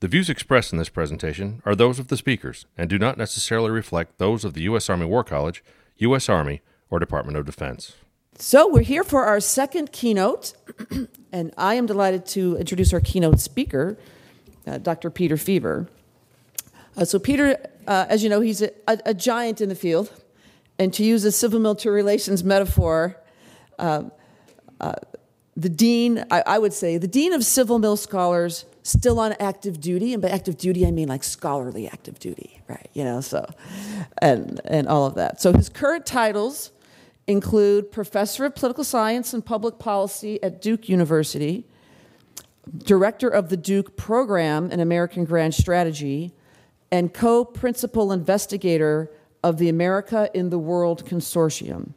The views expressed in this presentation are those of the speakers and do not necessarily reflect those of the U.S. Army War College, U.S. Army, or Department of Defense. So, we're here for our second keynote, and I am delighted to introduce our keynote speaker, uh, Dr. Peter Feaver. Uh, so, Peter, uh, as you know, he's a, a, a, giant in the field, and to use a civil military relations metaphor, uh, uh, the dean, I, I would say, the dean of civil mil scholars still on active duty, and by active duty I mean like scholarly active duty, right? You know, so and and all of that. So his current titles include Professor of Political Science and Public Policy at Duke University, Director of the Duke Program in American Grand Strategy, and co-principal investigator of the America in the World Consortium.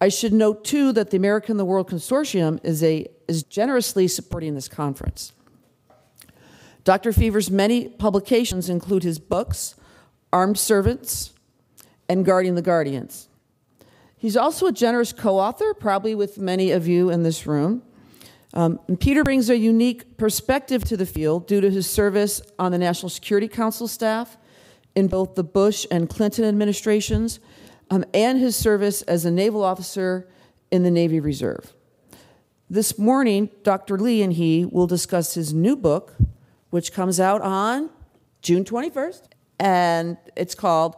I should note too that the America in the World Consortium is a is generously supporting this conference. Dr. Feaver's many publications include his books, Armed Servants and Guarding the Guardians. He's also a generous co author, probably with many of you in this room. Um, Peter brings a unique perspective to the field due to his service on the National Security Council staff in both the Bush and Clinton administrations, um, and his service as a naval officer in the Navy Reserve. This morning, Dr. Lee and he will discuss his new book, which comes out on June 21st. And it's called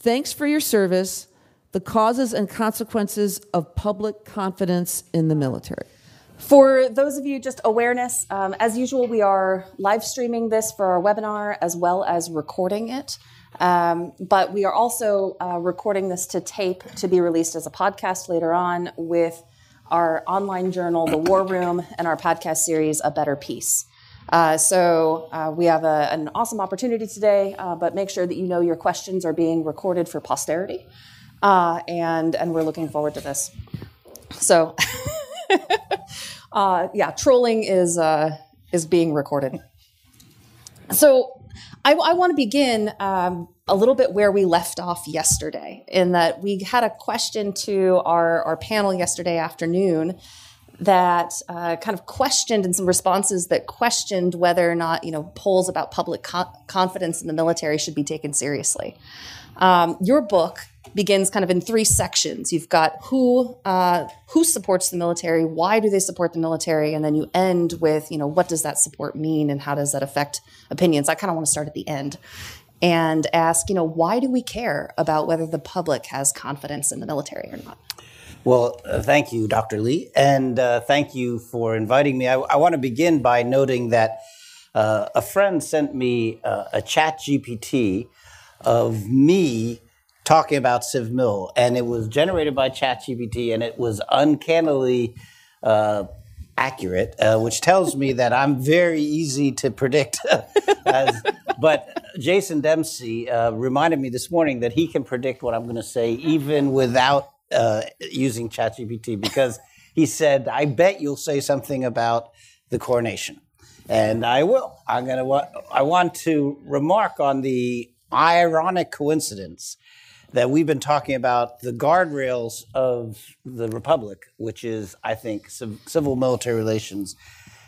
Thanks for Your Service The Causes and Consequences of Public Confidence in the Military. For those of you, just awareness, um, as usual, we are live streaming this for our webinar as well as recording it. Um, but we are also uh, recording this to tape to be released as a podcast later on with our online journal, The War Room, and our podcast series, A Better Peace. Uh, so uh, we have a, an awesome opportunity today, uh, but make sure that you know your questions are being recorded for posterity, uh, and and we're looking forward to this. So, uh, yeah, trolling is uh, is being recorded. So. I, I want to begin um, a little bit where we left off yesterday, in that we had a question to our, our panel yesterday afternoon that uh, kind of questioned and some responses that questioned whether or not you know polls about public co- confidence in the military should be taken seriously. Um, your book begins kind of in three sections. You've got who uh, who supports the military, why do they support the military, and then you end with you know what does that support mean and how does that affect opinions. I kind of want to start at the end and ask you know why do we care about whether the public has confidence in the military or not. Well, uh, thank you, Dr. Lee, and uh, thank you for inviting me. I, I want to begin by noting that uh, a friend sent me uh, a chat GPT of me talking about CivMil, and it was generated by ChatGPT, and it was uncannily uh, accurate, uh, which tells me that I'm very easy to predict. As, but Jason Dempsey reminded me this morning that he can predict what I'm going to say even without uh, using ChatGPT because he said, "I bet you'll say something about the coronation," and I will. I'm gonna. Wa- I want to remark on the ironic coincidence that we've been talking about the guardrails of the republic, which is, I think, civil military relations,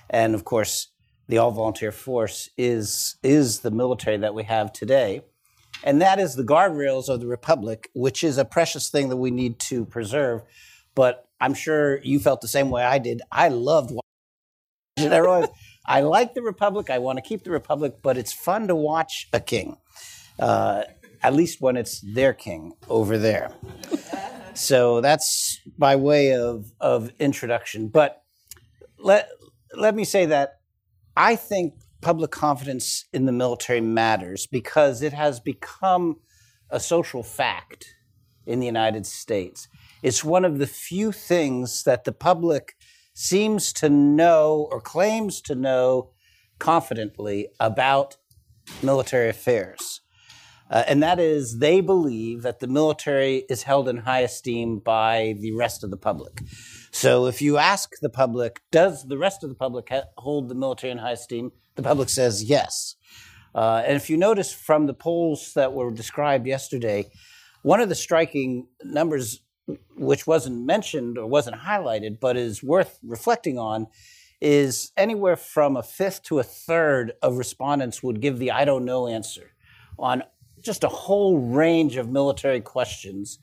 and of course, the all volunteer force is is the military that we have today. And that is the guardrails of the republic, which is a precious thing that we need to preserve. But I'm sure you felt the same way I did. I loved watching everyone. I like the republic. I want to keep the republic, but it's fun to watch a king, uh, at least when it's their king over there. so that's by way of, of introduction. But let, let me say that I think public confidence in the military matters because it has become a social fact in the United States. It's one of the few things that the public seems to know or claims to know confidently about military affairs. Uh, and that is they believe that the military is held in high esteem by the rest of the public. So if you ask the public, does the rest of the public ha- hold the military in high esteem? The public says yes. Uh, and if you notice from the polls that were described yesterday, one of the striking numbers, which wasn't mentioned or wasn't highlighted, but is worth reflecting on, is anywhere from a fifth to a third of respondents would give the I don't know answer on just a whole range of military questions.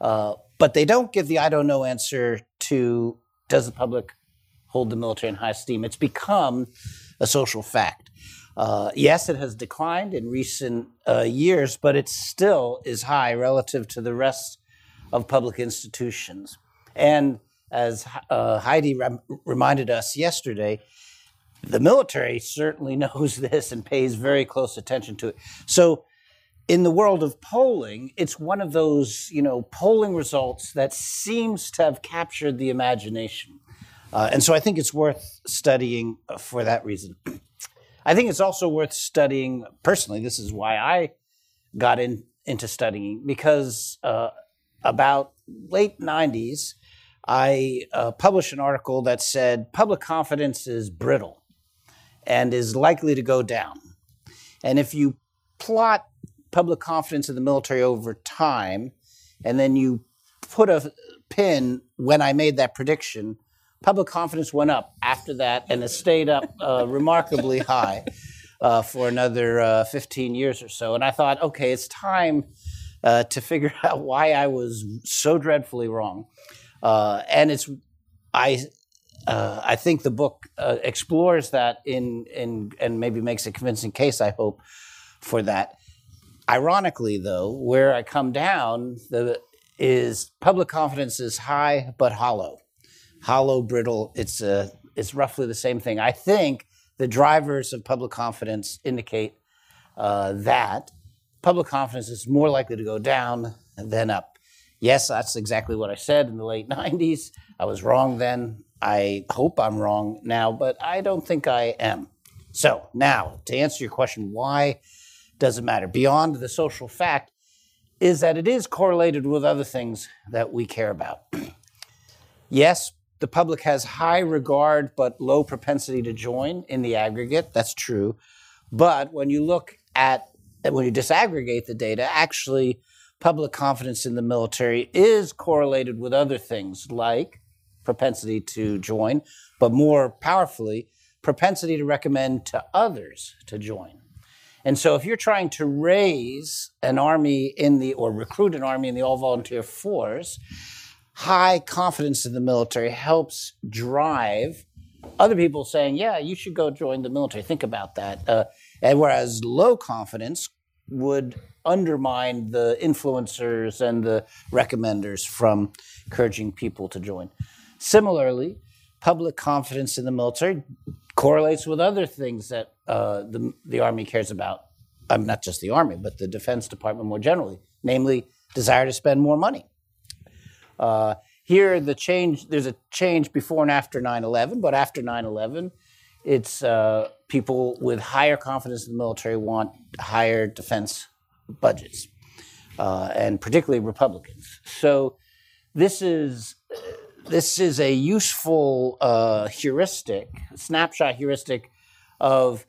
Uh, but they don't give the I don't know answer to does the public hold the military in high esteem? It's become a social fact. Uh, yes, it has declined in recent uh, years, but it still is high relative to the rest of public institutions. And as uh, Heidi rem- reminded us yesterday, the military certainly knows this and pays very close attention to it. So, in the world of polling, it's one of those you know polling results that seems to have captured the imagination, uh, and so I think it's worth studying for that reason. I think it's also worth studying personally. This is why I got in, into studying because uh, about late '90s, I uh, published an article that said public confidence is brittle and is likely to go down. And if you plot public confidence in the military over time, and then you put a pin when I made that prediction, public confidence went up after that and it stayed up uh, remarkably high uh, for another uh, 15 years or so. And I thought, okay, it's time uh, to figure out why I was so dreadfully wrong. Uh, and it's, I, uh, I think the book explores that in, in, and maybe makes a convincing case, I hope, for that. Ironically, though, where I come down the, is public confidence is high but hollow hollow, brittle. It's uh, it's roughly the same thing. I think the drivers of public confidence indicate uh, that public confidence is more likely to go down than up. Yes, that's exactly what I said in the late 90s. I was wrong then. I hope I'm wrong now, but I don't think I am. So, now to answer your question, why does it matter? Beyond the social fact, is that it is correlated with other things that we care about. yes, the public has high regard but low propensity to join in the aggregate. That's true. But when you look at, when you disaggregate the data, actually, public confidence in the military is correlated with other things like propensity to join, but more powerfully, propensity to recommend to others to join. And so if you're trying to raise an army in the, or recruit an army in the all volunteer force, high confidence in the military helps drive other people saying, yeah, you should go join the military. Think about that. Uh, and whereas low confidence would undermine the influencers and the recommenders from encouraging people to join. Similarly, public confidence in the military correlates with other things that uh, the, the Army cares about. Um, not just the Army, but the Defense Department more generally, namely desire to spend more money. Uh, here, the change there's a change before and after 9/11, but after 9/11, it's uh, people with higher confidence in the military want higher defense budgets, uh, and particularly Republicans. So this is this is a useful uh, heuristic, snapshot heuristic of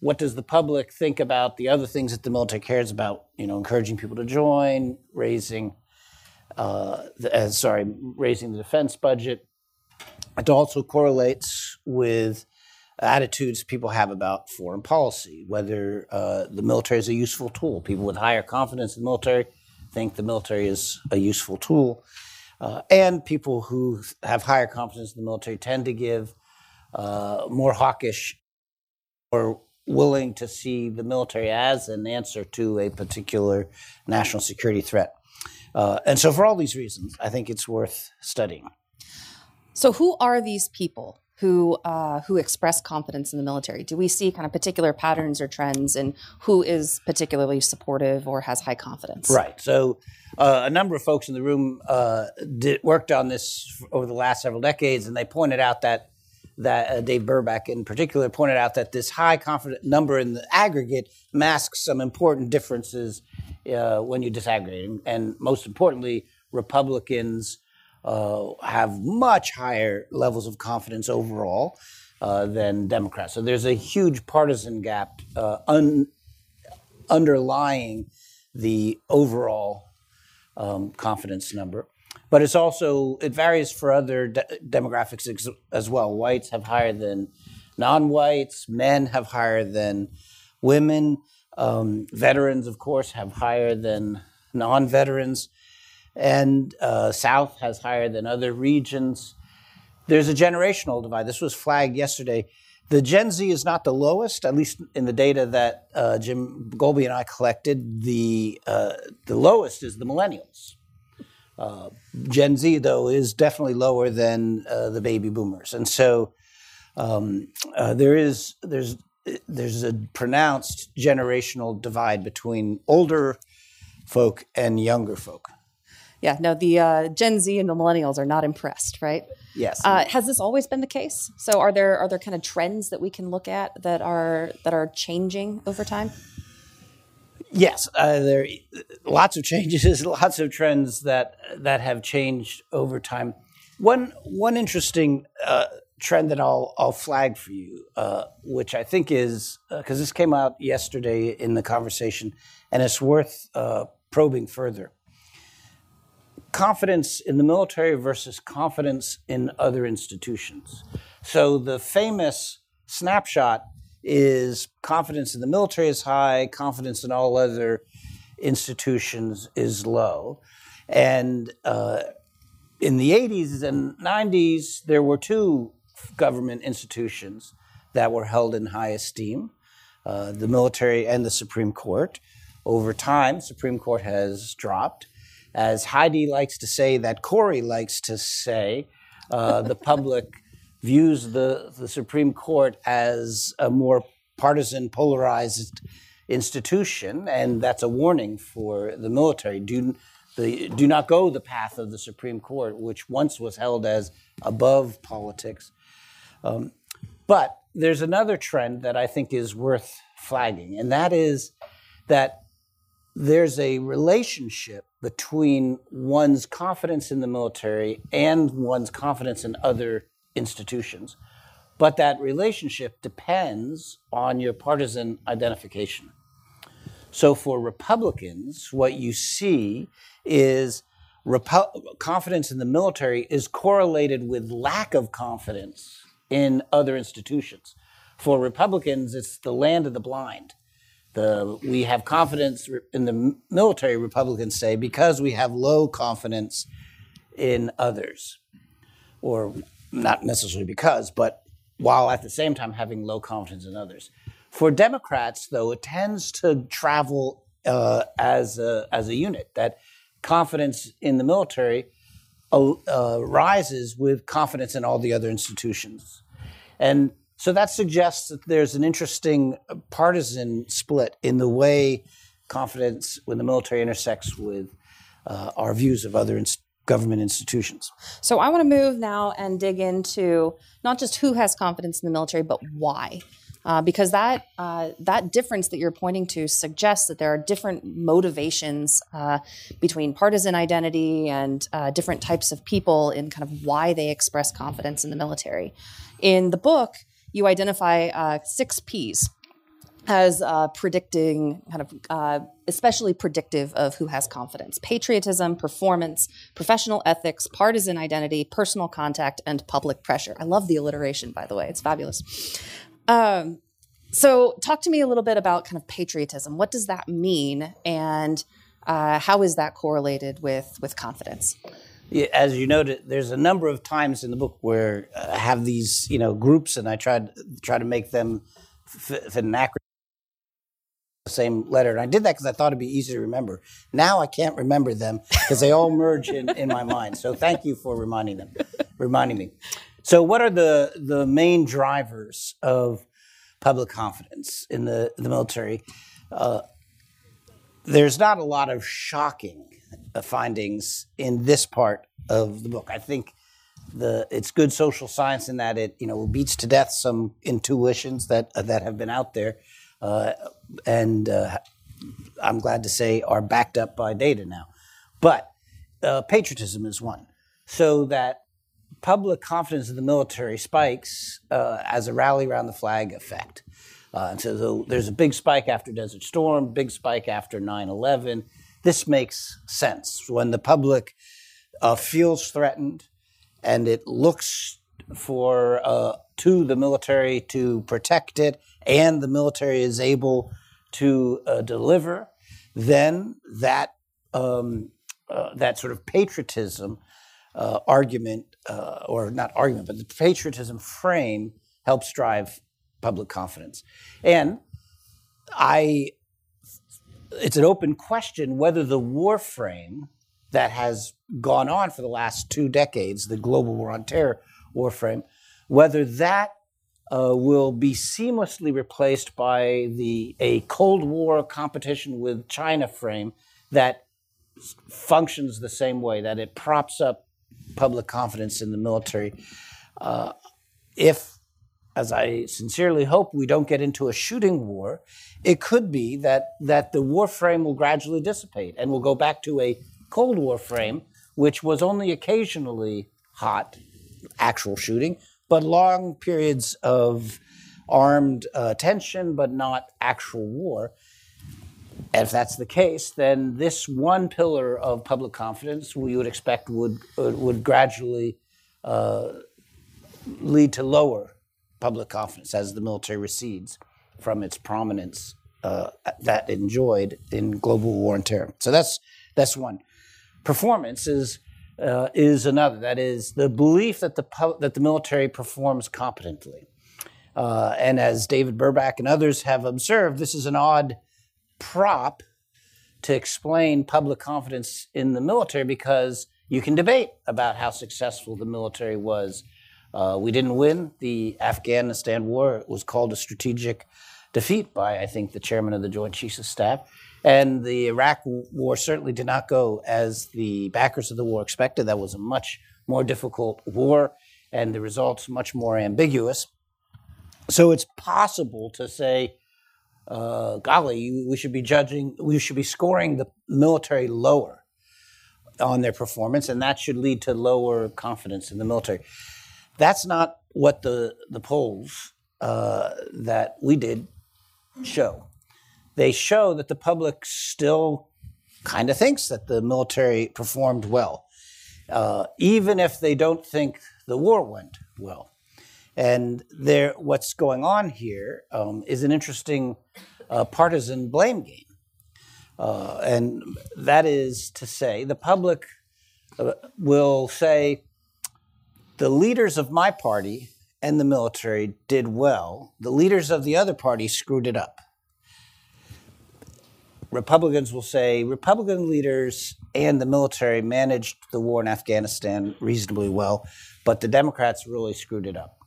what does the public think about the other things that the military cares about. You know, encouraging people to join, raising uh, sorry, raising the defense budget. It also correlates with attitudes people have about foreign policy, whether uh, the military is a useful tool. People with higher confidence in the military think the military is a useful tool. Uh, and people who have higher confidence in the military tend to give uh, more hawkish or willing to see the military as an answer to a particular national security threat. Uh, and so, for all these reasons, I think it's worth studying. So, who are these people who uh, who express confidence in the military? Do we see kind of particular patterns or trends, and who is particularly supportive or has high confidence? Right. So, uh, a number of folks in the room uh, did, worked on this over the last several decades, and they pointed out that that uh, Dave Burbach in particular pointed out that this high confident number in the aggregate masks some important differences uh, when you disaggregate. And most importantly, Republicans uh, have much higher levels of confidence overall uh, than Democrats. So there's a huge partisan gap uh, un- underlying the overall um, confidence number. But it's also, it varies for other de- demographics ex- as well. Whites have higher than non whites, men have higher than women, um, veterans, of course, have higher than non veterans, and uh, South has higher than other regions. There's a generational divide. This was flagged yesterday. The Gen Z is not the lowest, at least in the data that uh, Jim Golby and I collected. The uh, the lowest is the millennials. Uh, Gen Z, though, is definitely lower than uh, the baby boomers, and so um, uh, there is there's there's a pronounced generational divide between older folk and younger folk. Yeah, no, the uh, Gen Z and the millennials are not impressed, right? Yes. Uh, has this always been the case? So, are there are there kind of trends that we can look at that are that are changing over time? Yes, uh, there are lots of changes, lots of trends that that have changed over time. One one interesting uh, trend that I'll I'll flag for you, uh, which I think is because uh, this came out yesterday in the conversation, and it's worth uh, probing further. Confidence in the military versus confidence in other institutions. So the famous snapshot is confidence in the military is high, confidence in all other institutions is low. And uh, in the 80s and 90s, there were two government institutions that were held in high esteem uh, the military and the Supreme Court. Over time, Supreme Court has dropped. As Heidi likes to say, that Kori likes to say, uh, the public views the, the Supreme Court as a more partisan, polarized institution, and that's a warning for the military. Do, the, do not go the path of the Supreme Court, which once was held as above politics. Um, but there's another trend that I think is worth flagging, and that is that there's a relationship between one's confidence in the military and one's confidence in other institutions. But that relationship depends on your partisan identification. So for Republicans, what you see is Repu- confidence in the military is correlated with lack of confidence in other institutions. For Republicans, it's the land of the blind. The, we have confidence in the military, Republicans say, because we have low confidence in others. Or not necessarily because, but while at the same time having low confidence in others. For Democrats, though, it tends to travel uh, as, a, as a unit, that confidence in the military uh, uh, rises with confidence in all the other institutions. And so that suggests that there's an interesting partisan split in the way confidence when the military intersects with uh, our views of other institutions government institutions. So I want to move now and dig into not just who has confidence in the military, but why. Uh, because that uh, that difference that you're pointing to suggests that there are different motivations uh, between partisan identity and uh, different types of people in kind of why they express confidence in the military. In the book, you identify uh, six P's as uh, predicting, kind of uh, especially predictive of who has confidence patriotism, performance, professional ethics, partisan identity, personal contact, and public pressure. I love the alliteration, by the way, it's fabulous. Um, so, talk to me a little bit about kind of patriotism. What does that mean, and uh, how is that correlated with, with confidence? As you noted, there's a number of times in the book where I have these, you know, groups, and I tried try to make them fit an acronym the same letter. And I did that because I thought it'd be easy to remember. Now I can't remember them because they all merge in, in my mind. So thank you for reminding them, reminding me. So what are the the main drivers of public confidence in the the military? Uh, there's not a lot of shocking findings in this part of the book. I think the it's good social science in that it you know beats to death some intuitions that uh, that have been out there, uh, and uh, I'm glad to say are backed up by data now. But uh, patriotism is one, so that public confidence in the military spikes uh, as a rally around the flag effect. Uh, and so the, there's a big spike after Desert Storm, big spike after 9 11. This makes sense. When the public uh, feels threatened and it looks for uh, to the military to protect it, and the military is able to uh, deliver, then that um, uh, that sort of patriotism uh, argument, uh, or not argument, but the patriotism frame helps drive public confidence. And I, it's an open question whether the war frame that has gone on for the last two decades, the global war on terror war frame, whether that uh, will be seamlessly replaced by the a Cold War competition with China frame that functions the same way, that it props up public confidence in the military. Uh, if, as I sincerely hope, we don't get into a shooting war, it could be that that the war frame will gradually dissipate and we'll go back to a Cold War frame, which was only occasionally hot, actual shooting, but long periods of armed uh, tension, but not actual war. If that's the case, then this one pillar of public confidence we would expect would would gradually uh, lead to lower public confidence as the military recedes from its prominence uh, that enjoyed in global war and terror. So that's that's one. Performance is uh, is another. That is the belief that the that the military performs competently. Uh, and as David Burbach and others have observed, this is an odd prop to explain public confidence in the military because you can debate about how successful the military was. Uh, we didn't win the Afghanistan war. It was called a strategic defeat by, I think, the chairman of the Joint Chiefs of Staff. And the Iraq war certainly did not go as the backers of the war expected. That was a much more difficult war, and the results much more ambiguous. So it's possible to say, uh, golly, we should be judging, we should be scoring the military lower on their performance, and that should lead to lower confidence in the military. That's not what the the polls uh, that we did show they show that the public still kind of thinks that the military performed well, uh, even if they don't think the war went well. And there, what's going on here um, is an interesting uh, partisan blame game. Uh, and that is to say, the public uh, will say, the leaders of my party and the military did well, the leaders of the other party screwed it up. Republicans will say Republican leaders and the military managed the war in Afghanistan reasonably well, but the Democrats really screwed it up.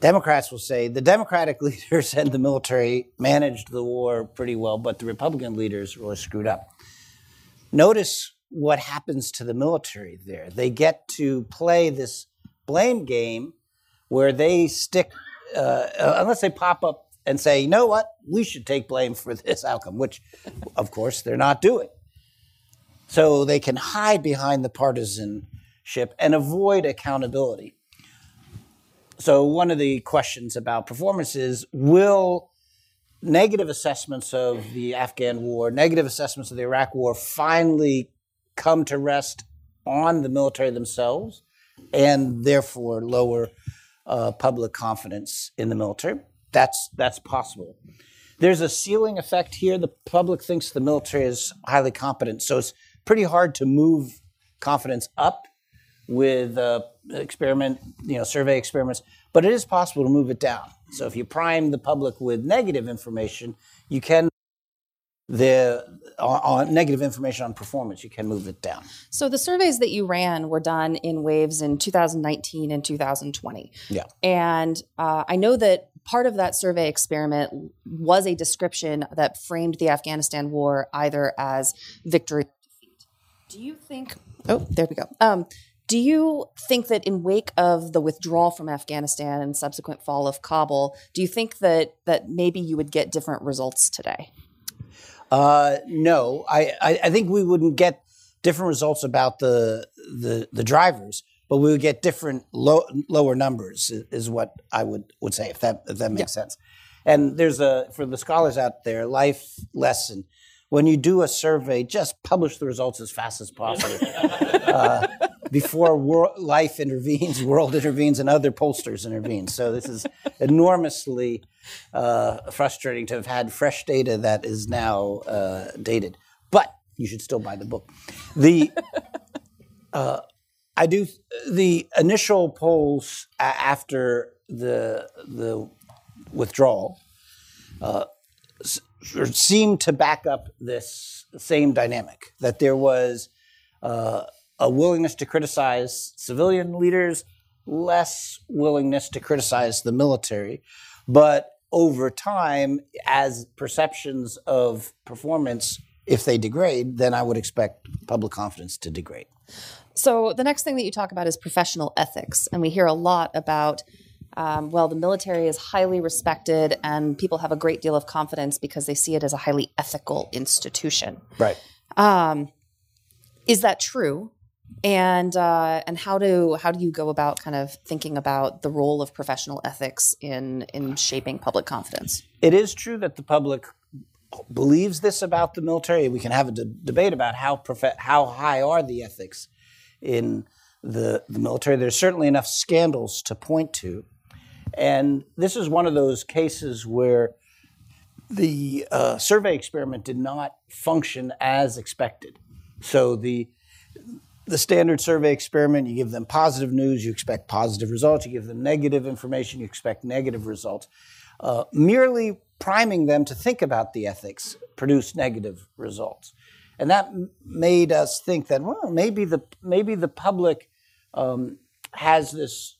Democrats will say the Democratic leaders and the military managed the war pretty well, but the Republican leaders really screwed up. Notice what happens to the military there. They get to play this blame game where they stick, uh, unless they pop up and say, you know what, we should take blame for this outcome, which, of course, they're not doing. So they can hide behind the partisanship and avoid accountability. So, one of the questions about performance is will negative assessments of the Afghan war, negative assessments of the Iraq war finally come to rest on the military themselves and therefore lower uh, public confidence in the military? That's that's possible. There's a ceiling effect here. The public thinks the military is highly competent, so it's pretty hard to move confidence up with uh, experiment, you know, survey experiments. But it is possible to move it down. So if you prime the public with negative information, you can the on, negative information on performance, you can move it down. So the surveys that you ran were done in waves in 2019 and 2020. Yeah, and uh, I know that part of that survey experiment was a description that framed the Afghanistan war either as victory or defeat. Do you think? Oh, there we go. Um, Do you think that in wake of the withdrawal from Afghanistan and subsequent fall of Kabul, do you think that that maybe you would get different results today? Uh, no, I, I, I think we wouldn't get different results about the the, the drivers, but we would get different low, lower numbers. Is, is what I would would say if that if that makes sense. And there's a for the scholars out there life lesson. When you do a survey, just publish the results as fast as possible. uh, before life intervenes, world intervenes, and other pollsters intervene. So this is enormously uh, frustrating to have had fresh data that is now uh, dated. But you should still buy the book. The uh, I do the initial polls after the the withdrawal uh, seemed to back up this same dynamic that there was uh, a willingness to criticize civilian leaders, less willingness to criticize the military, but over time, as perceptions of performance, if they degrade, then I would expect public confidence to degrade. So the next thing that you talk about is professional ethics, and we hear a lot about. Um, well, the military is highly respected, and people have a great deal of confidence because they see it as a highly ethical institution. Right. Um, is that true? And uh, and how do how do you go about kind of thinking about the role of professional ethics in in shaping public confidence? It is true that the public believes this about the military. We can have a de- debate about how how high are the ethics in the the military. There's certainly enough scandals to point to, and this is one of those cases where the uh, survey experiment did not function as expected. So the the standard survey experiment, you give them positive news, you expect positive results. You give them negative information, you expect negative results. Uh, merely priming them to think about the ethics produced negative results, and that made us think that well, maybe the maybe the public um, has this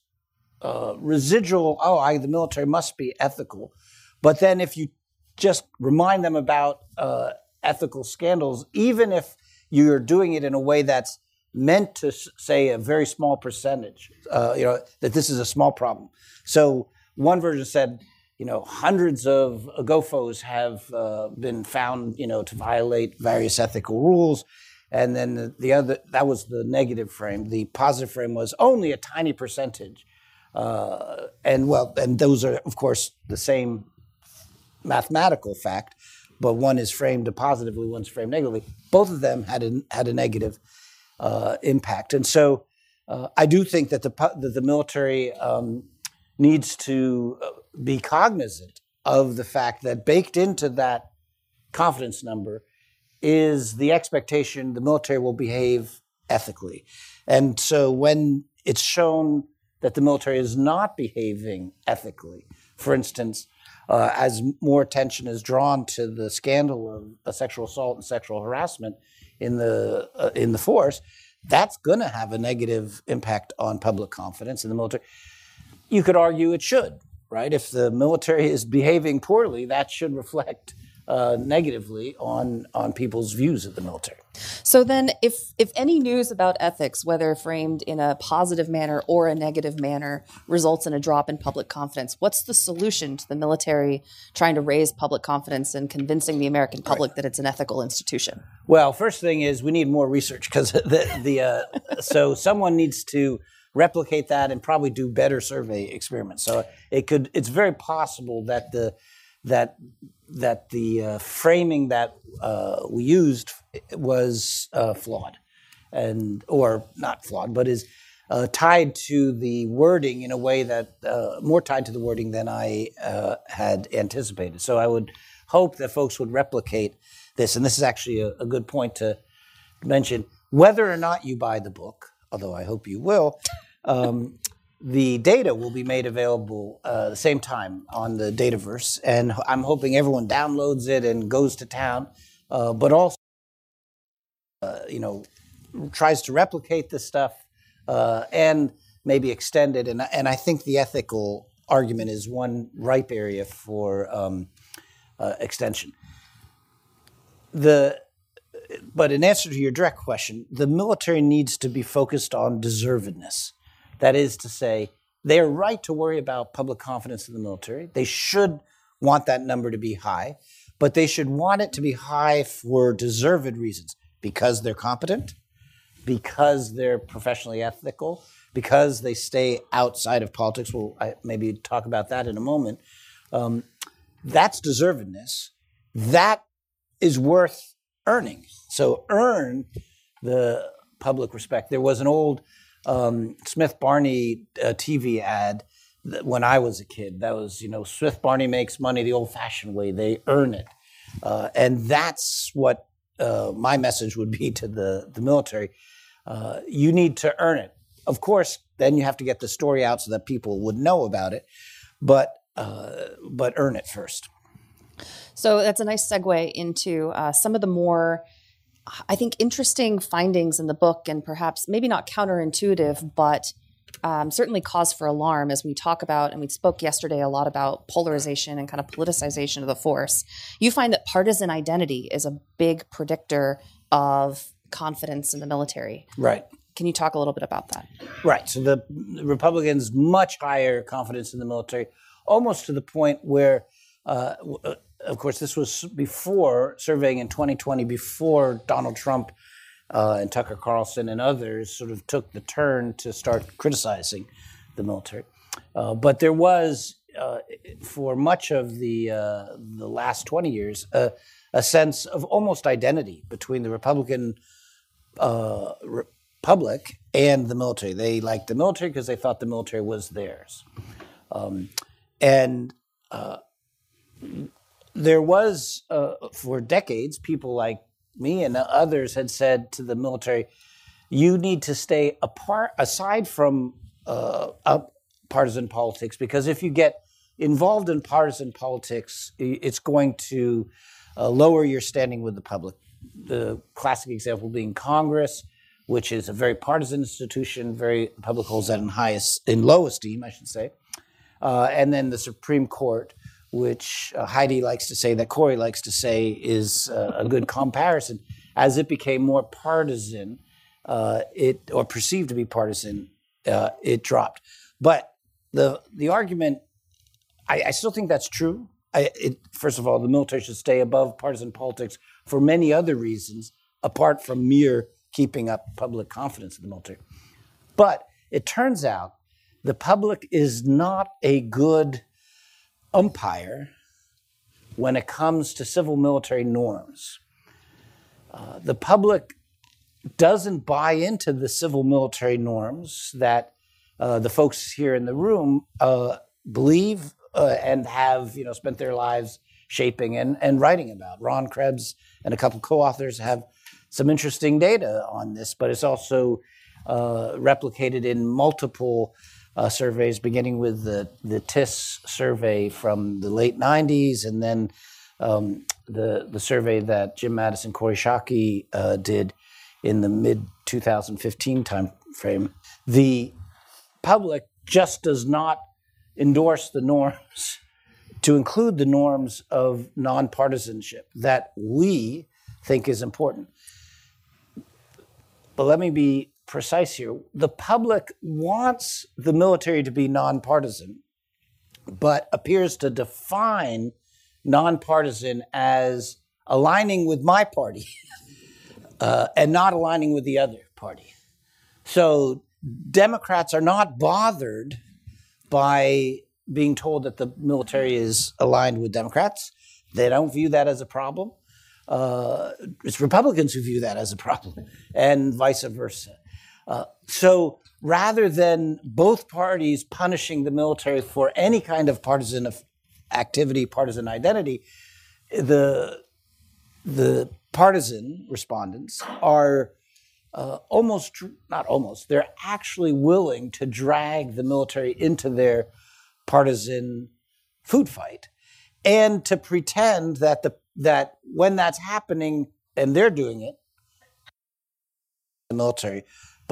uh, residual. Oh, I, the military must be ethical, but then if you just remind them about uh, ethical scandals, even if you're doing it in a way that's meant to say a very small percentage, uh, you know, that this is a small problem. So one version said, you know, hundreds of GOFOs have uh, been found, you know, to violate various ethical rules. And then the, the other, that was the negative frame. The positive frame was only a tiny percentage. Uh, and well, and those are, of course, the same mathematical fact, but one is framed positively, one's framed negatively. Both of them had a, had a negative uh, impact, and so uh, I do think that the that the military um, needs to uh, be cognizant of the fact that baked into that confidence number is the expectation the military will behave ethically, and so when it's shown that the military is not behaving ethically, for instance, uh, as more attention is drawn to the scandal of uh, sexual assault and sexual harassment in the uh, in the force, that's going to have a negative impact on public confidence in the military. You could argue it should, right? If the military is behaving poorly, that should reflect uh, negatively on on people's views of the military. So then, if if any news about ethics, whether framed in a positive manner or a negative manner, results in a drop in public confidence, what's the solution to the military trying to raise public confidence and convincing the American public that it's an ethical institution? Well, first thing is we need more research because the the uh, so someone needs to replicate that and probably do better survey experiments. So it could it's very possible that the that that the uh, framing that uh, we used was uh, flawed and or not flawed, but is uh, tied to the wording in a way that uh, more tied to the wording than I uh, had anticipated. So I would hope that folks would replicate this, and this is actually a, a good point to mention. Whether or not you buy the book, although I hope you will, um, the data will be made available uh, the same time on the Dataverse, and I'm hoping everyone downloads it and goes to town, uh, but also, uh, you know, tries to replicate this stuff uh, and maybe extend it. And, and I think the ethical argument is one ripe area for um, uh, extension. The but in answer to your direct question, the military needs to be focused on deservedness. That is to say, they are right to worry about public confidence in the military. They should want that number to be high, but they should want it to be high for deserved reasons because they're competent, because they're professionally ethical, because they stay outside of politics. We'll maybe talk about that in a moment. Um, that's deservedness. That is worth earning. So earn the public respect. There was an old um, Smith Barney uh, TV ad when I was a kid. That was, you know, Smith Barney makes money the old fashioned way, they earn it. Uh, and that's what uh, my message would be to the, the military. Uh, you need to earn it. Of course, then you have to get the story out so that people would know about it, but, uh, but earn it first. So that's a nice segue into uh, some of the more I think, interesting findings in the book, and perhaps maybe not counterintuitive, but um, certainly cause for alarm as we talk about, and we spoke yesterday a lot about polarization and kind of politicization of the force. You find that partisan identity is a big predictor of confidence in the military. Right. Can you talk a little bit about that? Right. So the Republicans much higher confidence in the military, almost to the point where uh, uh of course, this was before surveying in 2020, before Donald Trump uh, and Tucker Carlson and others sort of took the turn to start criticizing the military. Uh, but there was, uh, for much of the uh, the last 20 years, a sense of almost identity between the Republican uh, republic and the military. They liked the military because they thought the military was theirs, um, and uh, there was, uh, for decades, people like me and others had said to the military, you need to stay apart, aside from uh, partisan politics, because if you get involved in partisan politics, it's going to uh, lower your standing with the public. The classic example being Congress, which is a very partisan institution, very public holds that in highest, in low esteem, I should say, uh, and then the Supreme Court, which uh, Heidi likes to say, that Kori likes to say is uh, a good comparison. As it became more partisan, uh, it or perceived to be partisan, uh, it dropped. But the the argument, I, I still think that's true. I, it, first of all, the military should stay above partisan politics for many other reasons, apart from mere keeping up public confidence in the military. But it turns out the public is not a good umpire when it comes to civil military norms. Uh, the public doesn't buy into the civil military norms that uh, the folks here in the room uh, believe uh, and have you know spent their lives shaping and, and writing about. Ron Krebs and a couple co-authors have some interesting data on this, but it's also uh, replicated in multiple uh, surveys, beginning with the, the TISS survey from the late 90s, and then um, the, the survey that Jim Mattis and Kori uh, did in the mid 2015 timeframe. The public just does not endorse the norms to include the norms of nonpartisanship that we think is important. But let me be precise here. The public wants the military to be nonpartisan, but appears to define nonpartisan as aligning with my party uh, and not aligning with the other party. So Democrats are not bothered by being told that the military is aligned with Democrats. They don't view that as a problem. Uh, it's Republicans who view that as a problem, and vice versa. Uh, so rather than both parties punishing the military for any kind of partisan activity, partisan identity, the the partisan respondents are uh, almost not almost they're actually willing to drag the military into their partisan food fight and to pretend that the that when that's happening and they're doing it the military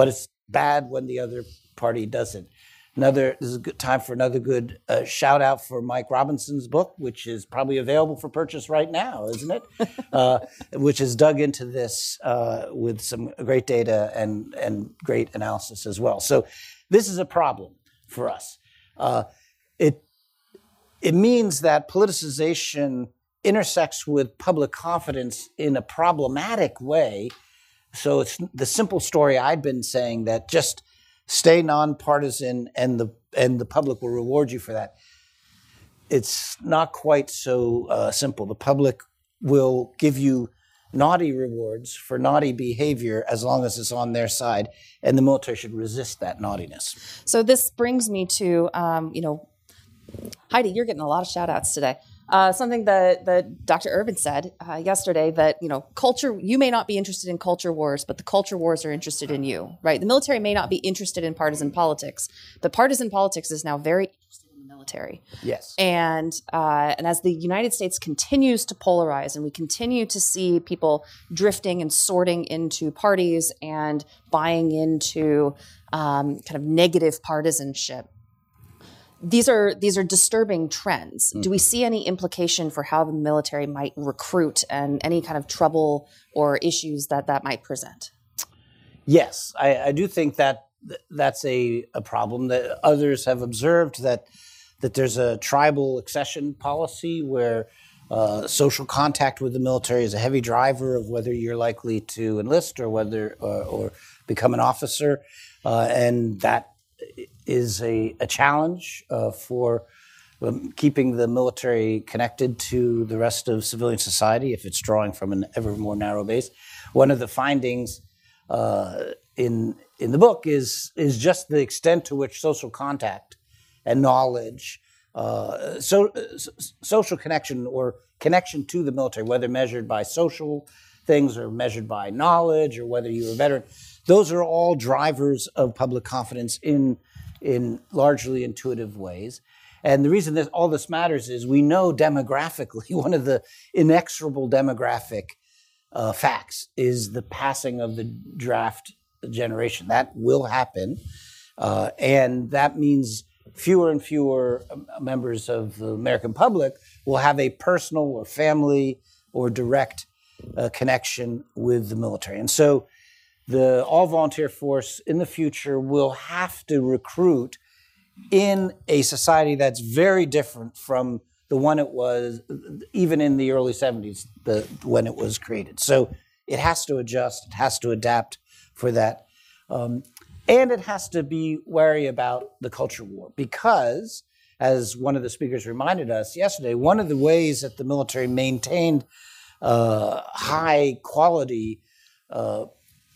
but it's bad when the other party doesn't. Another this is a good time for another good uh, shout out for Mike Robinson's book, which is probably available for purchase right now, isn't it? uh, which has dug into this uh, with some great data and and great analysis as well. So this is a problem for us. Uh, it it means that politicization intersects with public confidence in a problematic way. So it's the simple story I'd been saying that just stay nonpartisan and the and the public will reward you for that. It's not quite so uh, simple. The public will give you naughty rewards for naughty behavior as long as it's on their side, and the military should resist that naughtiness. So this brings me to, um, you know, Heidi, you're getting a lot of shout outs today. Uh, something that, that Dr. Urben said uh, yesterday that, you know, culture, you may not be interested in culture wars, but the culture wars are interested in you, right? The military may not be interested in partisan politics, but partisan politics is now very interested in the military. Yes. And, uh, and as the United States continues to polarize and we continue to see people drifting and sorting into parties and buying into um, kind of negative partisanship, these are these are disturbing trends. Mm. Do we see any implication for how the military might recruit and any kind of trouble or issues that that might present? Yes, I, I do think that that's a, a problem that others have observed that that there's a tribal accession policy where uh, social contact with the military is a heavy driver of whether you're likely to enlist or whether or, or become an officer, uh, and that is a, a challenge uh, for um, keeping the military connected to the rest of civilian society if it's drawing from an ever more narrow base. One of the findings uh, in in the book is is just the extent to which social contact and knowledge, uh, so, social connection or connection to the military, whether measured by social things or measured by knowledge or whether you're a veteran, those are all drivers of public confidence in in largely intuitive ways. And the reason that all this matters is we know demographically, one of the inexorable demographic uh, facts is the passing of the draft generation. That will happen. Uh, and that means fewer and fewer um, members of the American public will have a personal or family or direct uh, connection with the military. And so the all volunteer force in the future will have to recruit in a society that's very different from the one it was even in the early 70s the, when it was created. So it has to adjust it has to adapt for that. Um, and it has to be wary about the culture war because as one of the speakers reminded us yesterday one of the ways that the military maintained uh, high quality uh,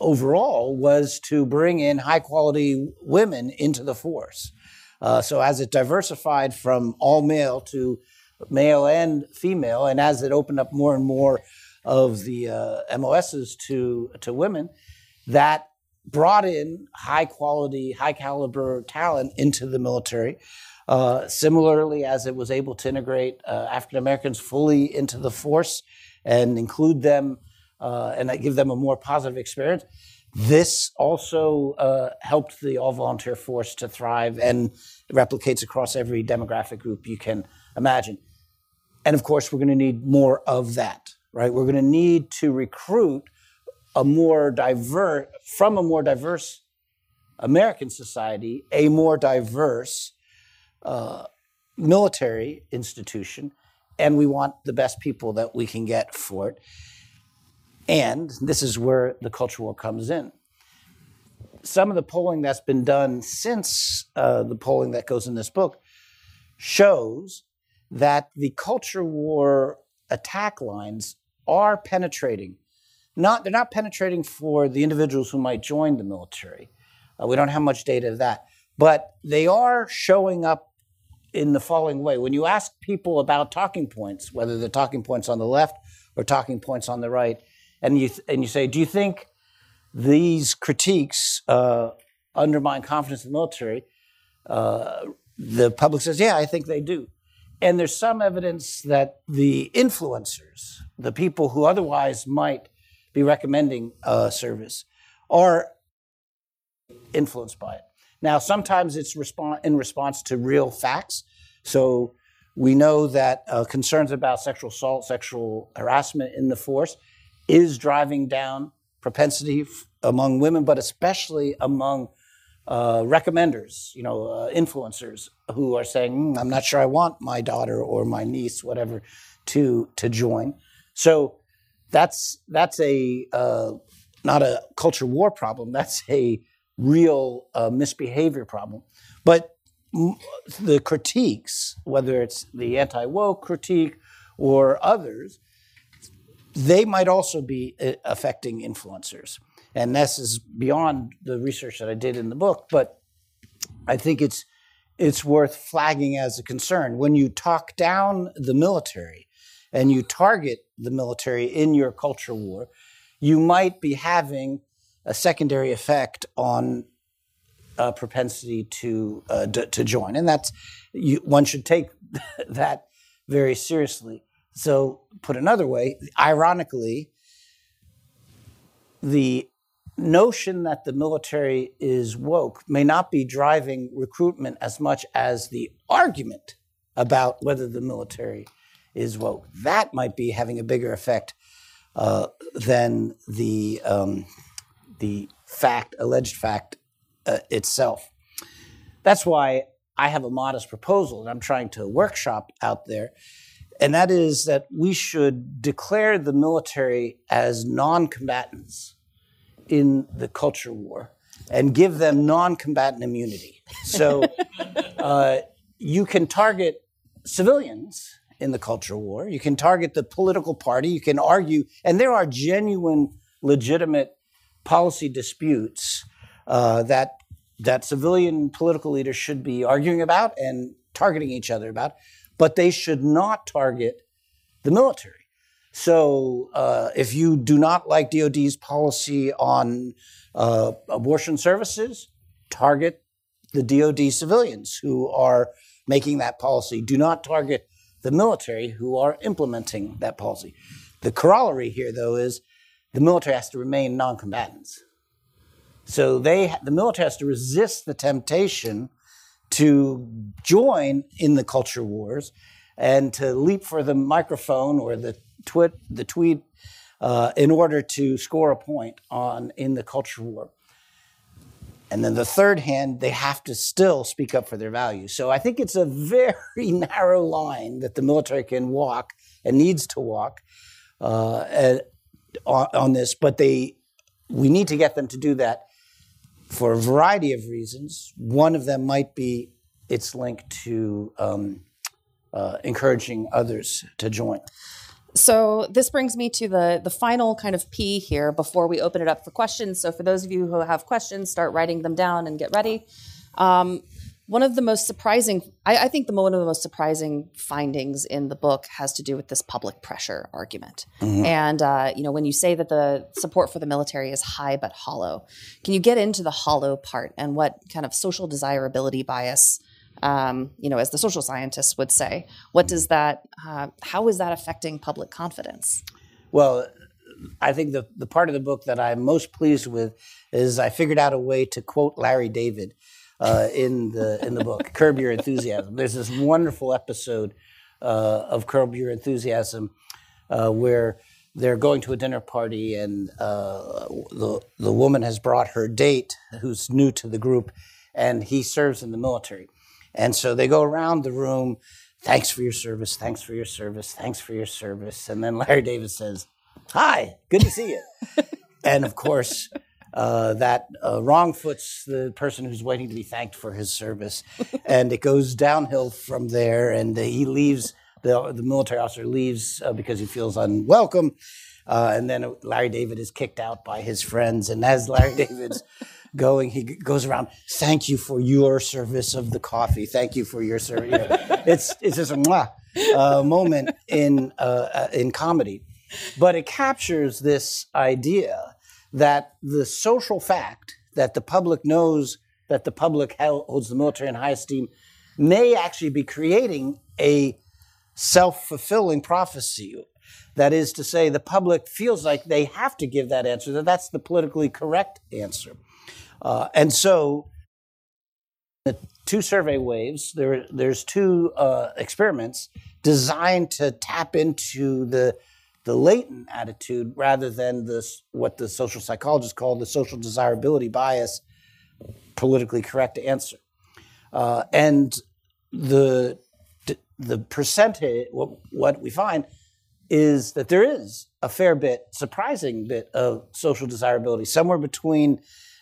overall was to bring in high quality women into the force. Uh, so as it diversified from all male to male and female, and as it opened up more and more of the uh, MOSs to to women, that brought in high quality, high caliber talent into the military. Uh, similarly, as it was able to integrate uh, African Americans fully into the force and include them uh, and I give them a more positive experience. This also uh, helped the all volunteer force to thrive and replicates across every demographic group you can imagine. And of course, we're going to need more of that, right? We're going to need to recruit a more diverse, from a more diverse American society, a more diverse uh, military institution, and we want the best people that we can get for it. And this is where the culture war comes in. Some of the polling that's been done since uh, the polling that goes in this book shows that the culture war attack lines are penetrating. Not, they're not penetrating for the individuals who might join the military. Uh, we don't have much data of that. But they are showing up in the following way. When you ask people about talking points, whether they're talking points on the left or talking points on the right, and you and you say, do you think these critiques uh, undermine confidence in the military? Uh, the public says, yeah, I think they do. And there's some evidence that the influencers, the people who otherwise might be recommending uh, service, are influenced by it. Now, sometimes it's respon in response to real facts. So we know that uh, concerns about sexual assault, sexual harassment in the force is driving down propensity f- among women, but especially among uh, recommenders, you know, uh, influencers who are saying, "Mm, "I'm not sure I want my daughter or my niece, whatever, to to join." So that's that's a uh, not a culture war problem. That's a real uh, misbehavior problem. But m- the critiques, whether it's the anti woke critique or others, they might also be uh, affecting influencers. And this is beyond the research that I did in the book, but I think it's it's worth flagging as a concern. When you talk down the military and you target the military in your culture war, you might be having a secondary effect on a propensity to uh, d- to join, and that's you, one should take that very seriously. So, put another way, ironically, the notion that the military is woke may not be driving recruitment as much as the argument about whether the military is woke. That might be having a bigger effect uh, than the um, the fact, alleged fact uh, itself. That's why I have a modest proposal that I'm trying to workshop out there, and that is that we should declare the military as non-combatants in the culture war and give them non-combatant immunity. So uh, you can target civilians in the culture war. You can target the political party. You can argue, and there are genuine, legitimate policy disputes uh, that that civilian political leaders should be arguing about and targeting each other about, but they should not target the military. So uh, if you do not like DoD's policy on uh, abortion services, target the DoD civilians who are making that policy. Do not target the military who are implementing that policy. The corollary here, though, is the military has to remain non-combatants. So they, the military has to resist the temptation to join in the culture wars and to leap for the microphone or the twit, the tweet, uh, in order to score a point on in the culture war. And then the third hand, they have to still speak up for their values. So I think it's a very narrow line that the military can walk and needs to walk uh, and- on, on this. But they, we need to get them to do that for a variety of reasons. One of them might be its link to um, uh, encouraging others to join. So this brings me to the the final kind of P here before we open it up for questions. So for those of you who have questions, start writing them down and get ready. Um, one of the most surprising, I, I think, the one of the most surprising findings in the book has to do with this public pressure argument. And uh, you know, when you say that the support for the military is high but hollow, can you get into the hollow part and what kind of social desirability bias? um, you know, as the social scientists would say. What does that, uh, how is that affecting public confidence? Well, I think the, the part of the book that I'm most pleased with is I figured out a way to quote Larry David uh, in the in the book Curb Your Enthusiasm. There's this wonderful episode uh, of Curb Your Enthusiasm uh, where they're going to a dinner party and uh, the the woman has brought her date who's new to the group and he serves in the military. And so they go around the room, thanks for your service, thanks for your service, thanks for your service. And then Larry David says, Hi, good to see you. and of course, uh, that uh, wrong foots the person who's waiting to be thanked for his service. and it goes downhill from there, and he leaves, the, the military officer leaves uh, because he feels unwelcome. Uh, and then Larry David is kicked out by his friends. And as Larry David's going, he g- goes around, thank you for your service of the coffee. Thank you for your service. You know, it's, it's just a mwah, uh, moment in, uh, uh, in comedy. But it captures this idea that the social fact that the public knows that the public holds the military in high esteem may actually be creating a self fulfilling prophecy. That is to say, the public feels like they have to give that answer, that that's the politically correct answer. Uh, and so the two survey waves, there, there's two uh, experiments designed to tap into the, the latent attitude rather than this, what the social psychologists call the social desirability bias, politically correct answer. Uh, and the, the percentage, what, what we find is that there is a fair bit, surprising bit of social desirability, somewhere between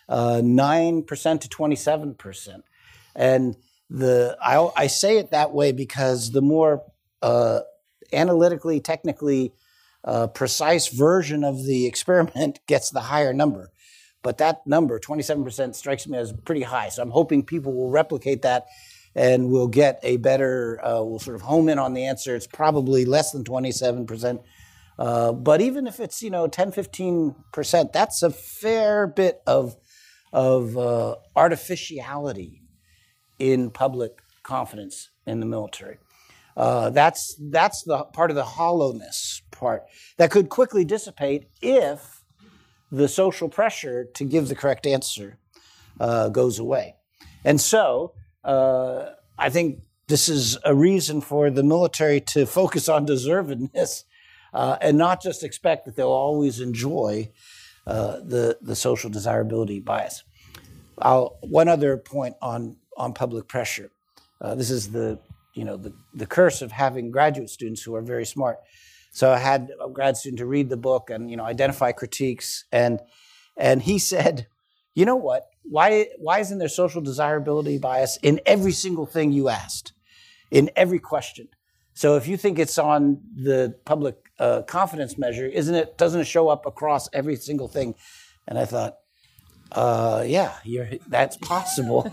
uh, 9% to 27%. And the I, I say it that way because the more uh, analytically, technically uh, precise version of the experiment gets the higher number. But that number, 27%, strikes me as pretty high. So I'm hoping people will replicate that and we'll get a better, uh, we'll sort of home in on the answer. It's probably less than 27%. Uh, but even if it's, you know, 10, 15%, that's a fair bit of, of uh, artificiality in public confidence in the military. Uh, that's, that's the part of the hollowness part that could quickly dissipate if the social pressure to give the correct answer uh, goes away. And so uh, I think this is a reason for the military to focus on deservedness uh, and not just expect that they'll always enjoy uh, the, the social desirability bias. I'll, one other point on, on public pressure. Uh, this is the, you know, the, the curse of having graduate students who are very smart. So I had a grad student to read the book and you know identify critiques, and and he said, you know what? Why why isn't there social desirability bias in every single thing you asked, in every question? So if you think it's on the public uh, confidence measure, isn't it? Doesn't it show up across every single thing? And I thought, uh, yeah, that's possible,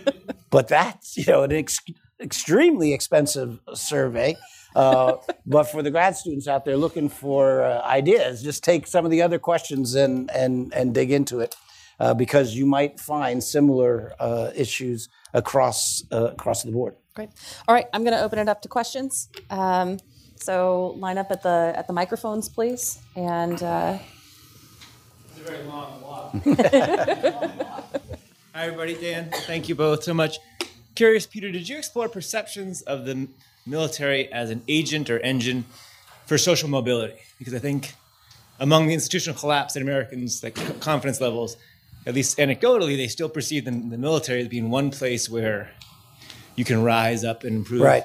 but that's you know an ex- extremely expensive survey. Uh, but for the grad students out there looking for uh, ideas, just take some of the other questions and and and dig into it, uh, because you might find similar uh, issues across uh, across the board. Great. All right, I'm going to open it up to questions. Um, so line up at the at the microphones, please, and. Uh, it's a very long walk. Hi, everybody. Dan, thank you both so much. Curious, Peter, did you explore perceptions of the military as an agent or engine for social mobility because I think among the institutional collapse in Americans' like confidence levels, at least anecdotally, they still perceive the, the military as being one place where you can rise up and improve. Right.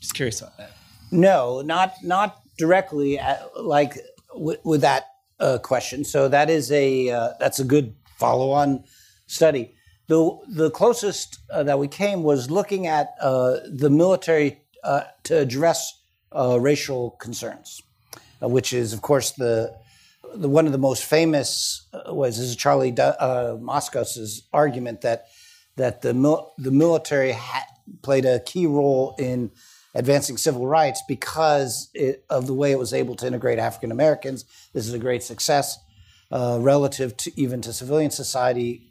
Just curious about that. No, not not directly at, uh, like w- with that uh, question. So that is a uh, that's a good follow-on study. The the closest uh, that we came was looking at uh, the military uh, to address uh, racial concerns, uh, which is, of course, the, the one of the most famous uh, was this is Charlie uh, Moskos's argument that that the mil- the military ha- played a key role in advancing civil rights because it, of the way it was able to integrate African Americans. This is a great success relative to even to civilian society.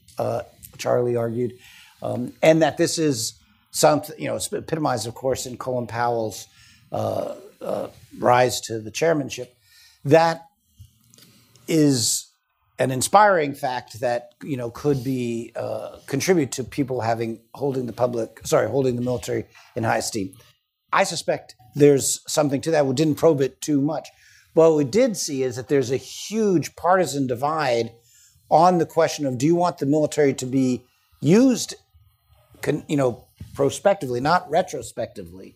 Charlie argued, um, and that this is something, you know, epitomized, of course, in Colin Powell's uh, uh, rise to the chairmanship. That is an inspiring fact that you know could be uh, contribute to people having holding the public, sorry, holding the military in high esteem. I suspect there's something to that. We didn't probe it too much. What we did see is that there's a huge partisan divide on the question of do you want the military to be used, you know, prospectively, not retrospectively.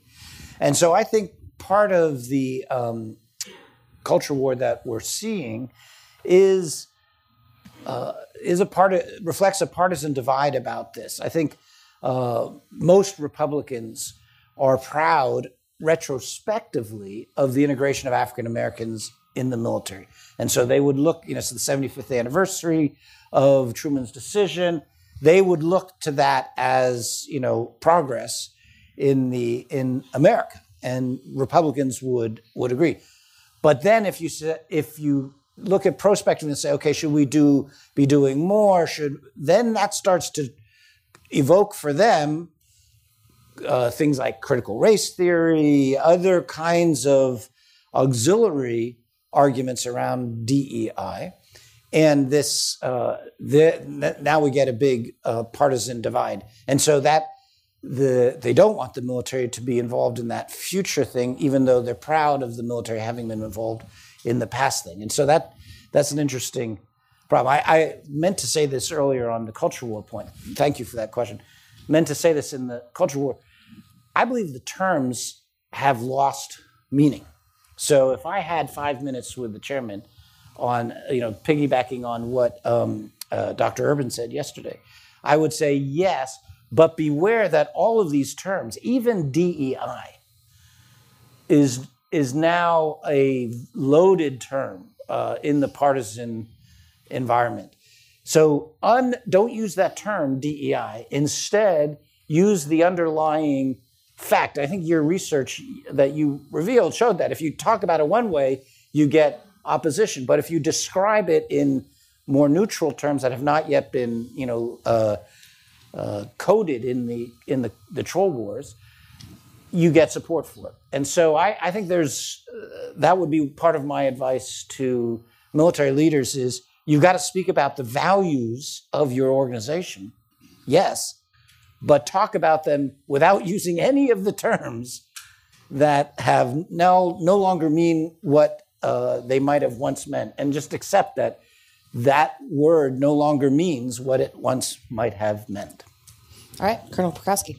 And so I think part of the um, culture war that we're seeing is uh, is a part of reflects a partisan divide about this. I think uh, most Republicans are proud retrospectively of the integration of African Americans in the military, and so they would look. You know, it's the 75th anniversary of Truman's decision they would look to that as you know progress in the in America, and Republicans would would agree. But then if you if you look at prospective and say, okay, should we do be doing more? Should then that starts to evoke for them uh, things like critical race theory, other kinds of auxiliary arguments around DEI. And this uh, the, now we get a big uh, partisan divide, and so that the they don't want the military to be involved in that future thing, even though they're proud of the military having been involved in the past thing, and so that that's an interesting problem. I, I meant to say this earlier on the culture war point. Thank you for that question. Meant to say this in the culture war. I believe the terms have lost meaning. So if I had five minutes with the chairman on, you know, piggybacking on what um, uh, Dr. Urben said yesterday, I would say yes, but beware that all of these terms, even DEI, is is now a loaded term uh, in the partisan environment. So un, don't use that term DEI. Instead, use the underlying fact. I think your research that you revealed showed that if you talk about it one way, you get opposition. But if you describe it in more neutral terms that have not yet been, you know, uh, uh, coded in the in the, the troll wars, you get support for it. And so I, I think there's uh, that would be part of my advice to military leaders is you've got to speak about the values of your organization, yes, but talk about them without using any of the terms that have now no longer mean what uh, they might have once meant, and just accept that that word no longer means what it once might have meant. All right, Colonel Prokowski.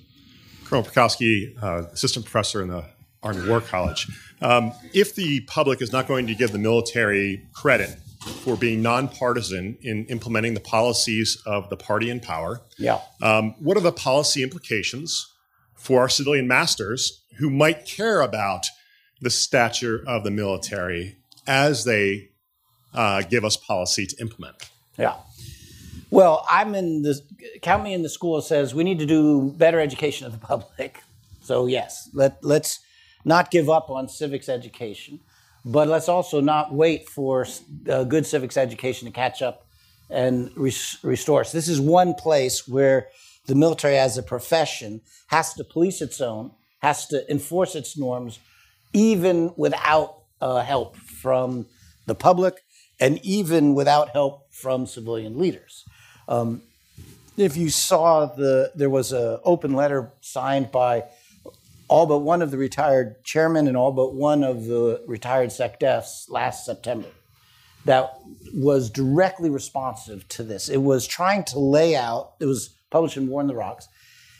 Colonel Prokowski, uh, assistant professor in the Army War College. Um, if the public is not going to give the military credit for being nonpartisan in implementing the policies of the party in power. Yeah. Um, what are the policy implications for our civilian masters who might care about the stature of the military as they uh, give us policy to implement? Yeah. Well, I'm in the count me in the school says we need to do better education of the public. So yes, let let's not give up on civics education. But let's also not wait for uh, good civics education to catch up and res- restore us. This is one place where the military, as a profession, has to police its own, has to enforce its norms, even without uh, help from the public and even without help from civilian leaders. Um, if you saw the, there was an open letter signed by all but one of the retired chairmen and all but one of the retired SecDefs last September that was directly responsive to this. It was trying to lay out, it was published in War on the Rocks,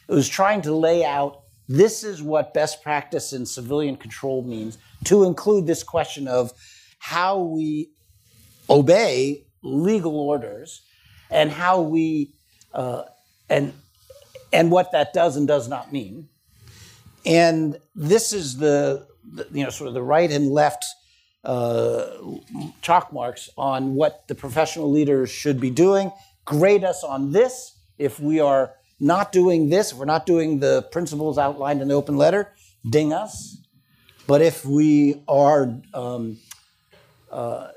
it was trying to lay out this is what best practice in civilian control means, to include this question of how we obey legal orders and how we, uh, and, and what that does and does not mean. And this is the, the you know, sort of the right and left uh, chalk marks on what the professional leaders should be doing. Grade us on this. If we are not doing this, if we're not doing the principles outlined in the open letter, ding us. But if we are um, uh,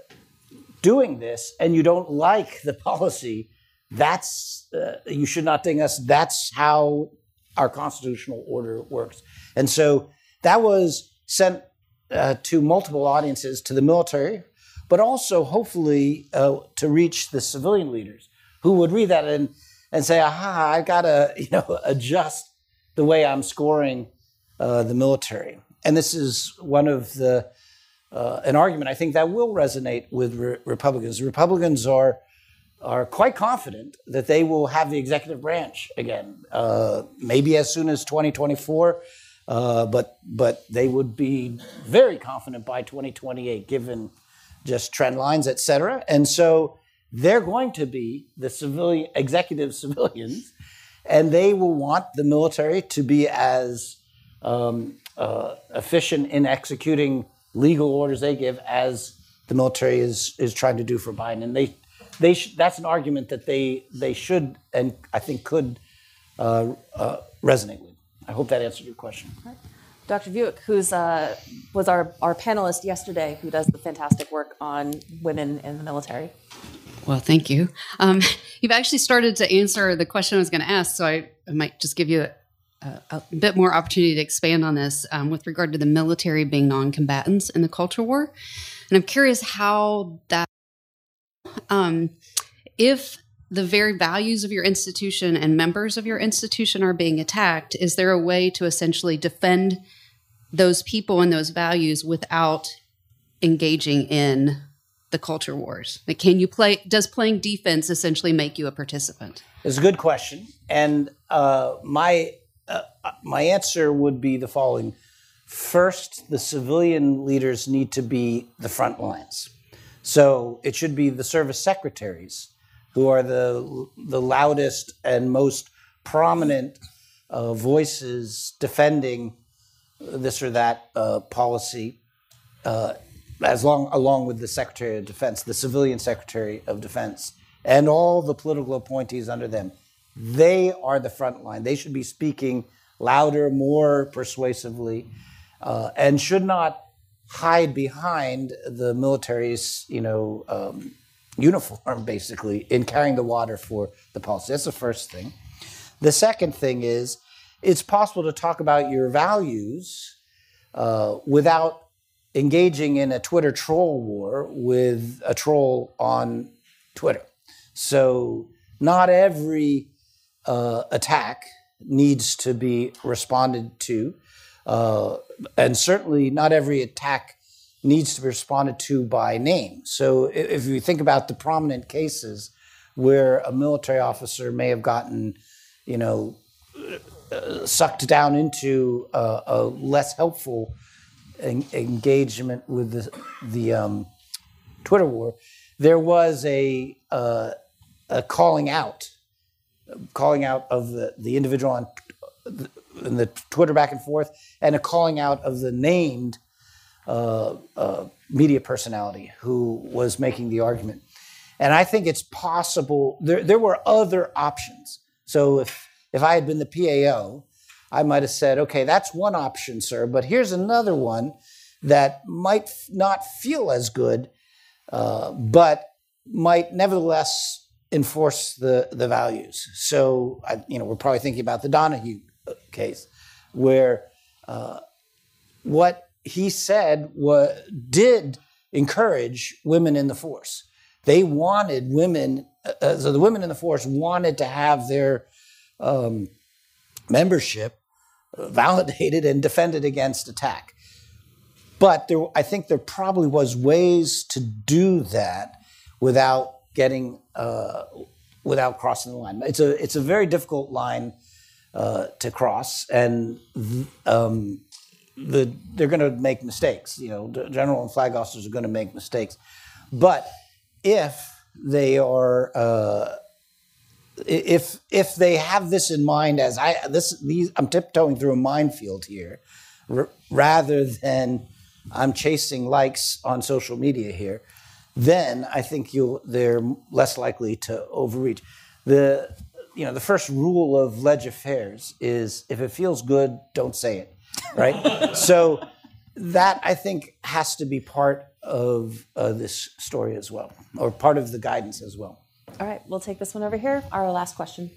doing this and you don't like the policy, that's uh, you should not ding us. That's how our constitutional order works. And so that was sent uh, to multiple audiences, to the military, but also hopefully uh, to reach the civilian leaders who would read that and, and say, aha, I've got to you know, adjust the way I'm scoring uh, the military. And this is one of the, uh, an argument I think that will resonate with re- Republicans. Republicans are are quite confident that they will have the executive branch again, uh, maybe as soon as 2024, uh, but but they would be very confident by 2028, given just trend lines, et cetera. And so they're going to be the civilian executive civilians, and they will want the military to be as um, uh, efficient in executing legal orders they give as the military is is trying to do for Biden. And they they sh- that's an argument that they they should and I think could uh, uh, resonate with. I hope that answered your question. Dr. Vuick, who's uh, was our, our panelist yesterday, who does the fantastic work on women in the military. Well, thank you. Um, you've actually started to answer the question I was going to ask, so I, I might just give you a, a, bit more opportunity to expand on this um, with regard to the military being non combatants in the culture war. And I'm curious how that Um, if the very values of your institution and members of your institution are being attacked, is there a way to essentially defend those people and those values without engaging in the culture wars? Like, can you play? Does playing defense essentially make you a participant? It's a good question, and uh, my uh, my answer would be the following: First, the civilian leaders need to be the front lines. So it should be the service secretaries who are the the loudest and most prominent uh, voices defending this or that uh, policy, uh, as long along with the Secretary of Defense, the civilian Secretary of Defense, and all the political appointees under them. They are the front line. They should be speaking louder, more persuasively, uh, and should not hide behind the military's, you know, um, uniform, basically, in carrying the water for the policy. That's the first thing. The second thing is it's possible to talk about your values uh, without engaging in a Twitter troll war with a troll on Twitter. So, not every uh, attack needs to be responded to. Uh, and certainly not every attack needs to be responded to by name. So if you think about the prominent cases where a military officer may have gotten, you know, uh, sucked down into a, a less helpful en- engagement with the, the um, Twitter war, there was a, uh, a calling out, calling out of the, the individual on in the Twitter back and forth, and a calling out of the named uh, uh, media personality who was making the argument. And I think it's possible. There, there were other options. So if if I had been the PAO, I might have said, "Okay, that's one option, sir, but here's another one that might not feel as good, uh, but might nevertheless enforce the the values." So I, you know, we're probably thinking about the Donahoe case, where uh, what he said did encourage women in the force. They wanted women, uh, so the women in the force wanted to have their um, membership validated and defended against attack. But there, I think there probably was ways to do that without getting, uh, without crossing the line. It's a, it's a very difficult line uh, to cross, and um, the, they're going to make mistakes. You know, general and flag officers are going to make mistakes, but if they are uh, if if they have this in mind as I this these I'm tiptoeing through a minefield here, r- rather than I'm chasing likes on social media here, then I think you they're less likely to overreach. The you know, the first rule of ledge affairs is if it feels good, don't say it, right? so that I think has to be part of uh, this story as well, or part of the guidance as well. All right, we'll take this one over here. Our last question.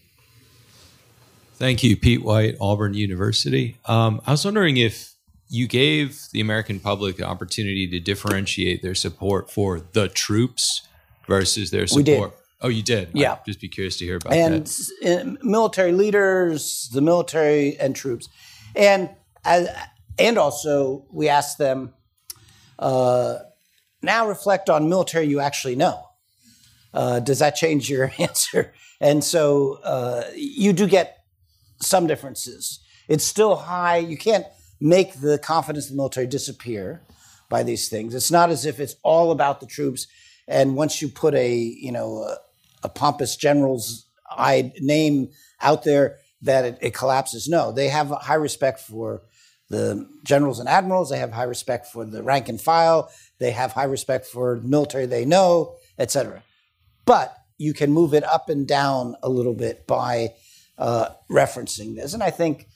Thank you, Pete White, Auburn University. Um, I was wondering if you gave the American public the opportunity to differentiate their support for the troops versus their support Oh, you did. Yeah. I'd just be curious to hear about and that. And military leaders, the military and troops, and and also we asked them. Uh, now reflect on military you actually know. Uh, does that change your answer? And so uh, you do get some differences. It's still high. You can't make the confidence of the military disappear by these things. It's not as if it's all about the troops. And once you put a you know a pompous general's name out there that it, it, collapses. No, they have high respect for the generals and admirals. They have high respect for the rank and file. They have high respect for the military they know, etc. But you can move it up and down a little bit by uh, referencing this. And I think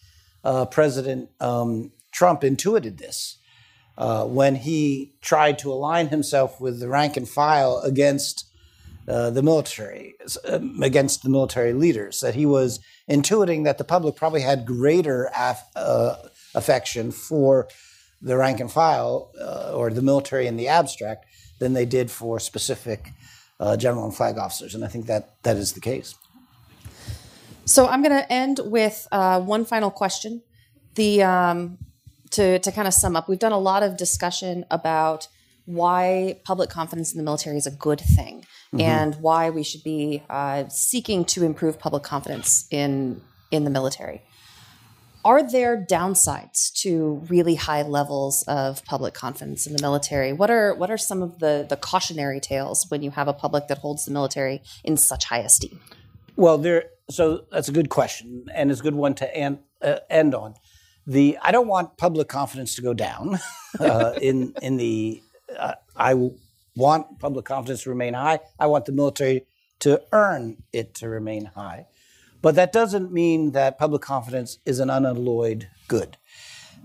uh, President um, Trump intuited this uh, when he tried to align himself with the rank and file against uh, the military um, against the military leaders. That he was intuiting that the public probably had greater af- uh, affection for the rank and file uh, or the military in the abstract than they did for specific uh, general and flag officers, and I think that that is the case. So I'm going to end with uh, one final question. The um, to to kind of sum up, we've done a lot of discussion about why public confidence in the military is a good thing, mm-hmm. and why we should be uh, seeking to improve public confidence in in the military. Are there downsides to really high levels of public confidence in the military? What are what are some of the the cautionary tales when you have a public that holds the military in such high esteem? Well, there. So that's a good question, and it's a good one to end, uh, end on. The I don't want public confidence to go down. uh, in in the uh, I want public confidence to remain high. I want the military to earn it to remain high. But that doesn't mean that public confidence is an unalloyed good.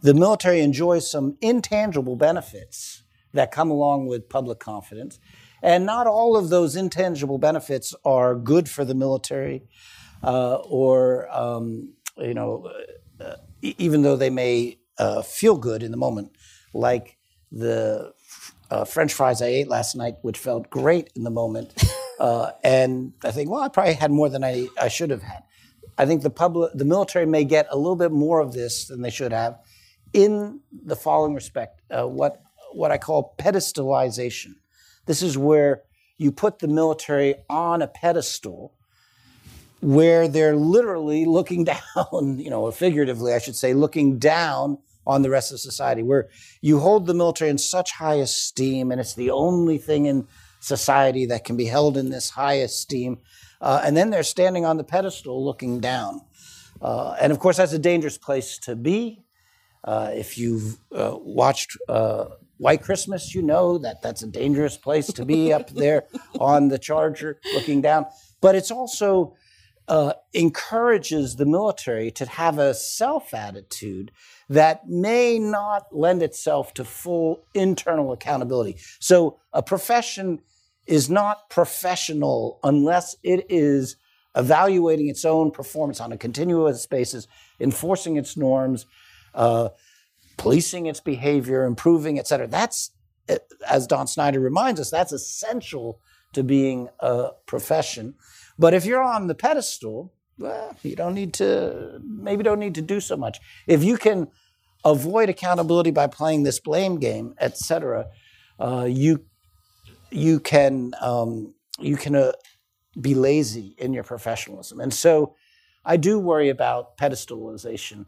The military enjoys some intangible benefits that come along with public confidence. And not all of those intangible benefits are good for the military, uh, or, um, you know, uh, even though they may uh, feel good in the moment, like the uh, French fries I ate last night, which felt great in the moment. Uh, and I think, well, I probably had more than I, I should have had. I think the public, the military may get a little bit more of this than they should have, in the following respect: uh, what what I call pedestalization. This is where you put the military on a pedestal, where they're literally looking down, you know, figuratively, I should say, looking down on the rest of society, where you hold the military in such high esteem, and it's the only thing in society that can be held in this high esteem uh, and then they're standing on the pedestal looking down. Uh, and of course, that's a dangerous place to be. Uh, if you've uh, watched uh, White Christmas, you know that that's a dangerous place to be up there on the charger looking down. But it's also uh, encourages the military to have a self attitude that may not lend itself to full internal accountability. So a profession is not professional unless it is evaluating its own performance on a continuous basis, enforcing its norms, uh, policing its behavior, improving, et cetera. That's, as Don Snider reminds us, that's essential to being a profession. But if you're on the pedestal, well, you don't need to, maybe don't need to do so much. If you can avoid accountability by playing this blame game, et cetera, uh, you you can um, you can uh, be lazy in your professionalism, and so I do worry about pedestalization.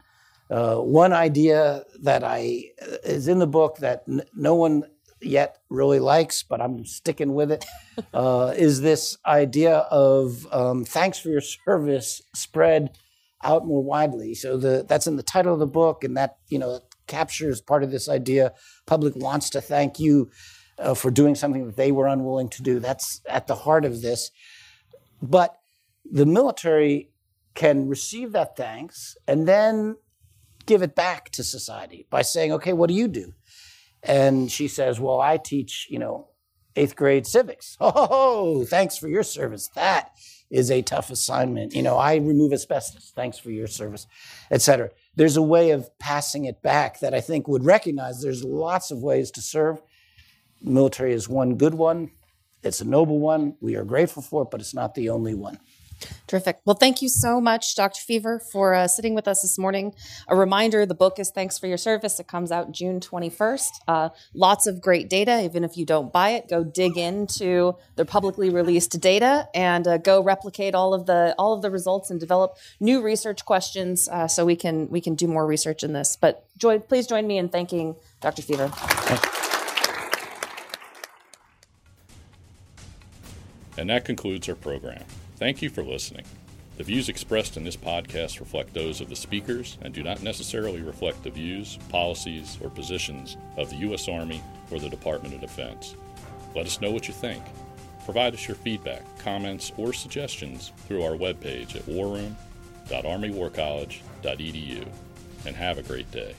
Uh, one idea that I uh, is in the book that n- no one yet really likes, but I'm sticking with it, uh, is this idea of um, thanks for your service spread out more widely. So the that's in the title of the book, and that you know captures part of this idea. Public wants to thank you uh, for doing something that they were unwilling to do. That's at the heart of this. But the military can receive that thanks and then give it back to society by saying, okay, what do you do? And she says, well, I teach, you know, eighth grade civics. Oh, thanks for your service. That is a tough assignment. You know, I remove asbestos. Thanks for your service, etc. There's a way of passing it back that I think would recognize there's lots of ways to serve military is one good one. It's a noble one. We are grateful for it, but it's not the only one. Terrific. Well, thank you so much, Dr. Feaver, for uh, sitting with us this morning. A reminder the book is Thanks for Your Service. It comes out June 21st. Uh, lots of great data. Even if you don't buy it, go dig into the publicly released data and uh, go replicate all of the all of the results and develop new research questions uh, so we can we can do more research in this. But join, please join me in thanking Dr. Feaver. And that concludes our program. Thank you for listening. The views expressed in this podcast reflect those of the speakers and do not necessarily reflect the views, policies, or positions of the U.S. Army or the Department of Defense. Let us know what you think. Provide us your feedback, comments, or suggestions through our webpage at warroom.armywarcollege.edu. And have a great day.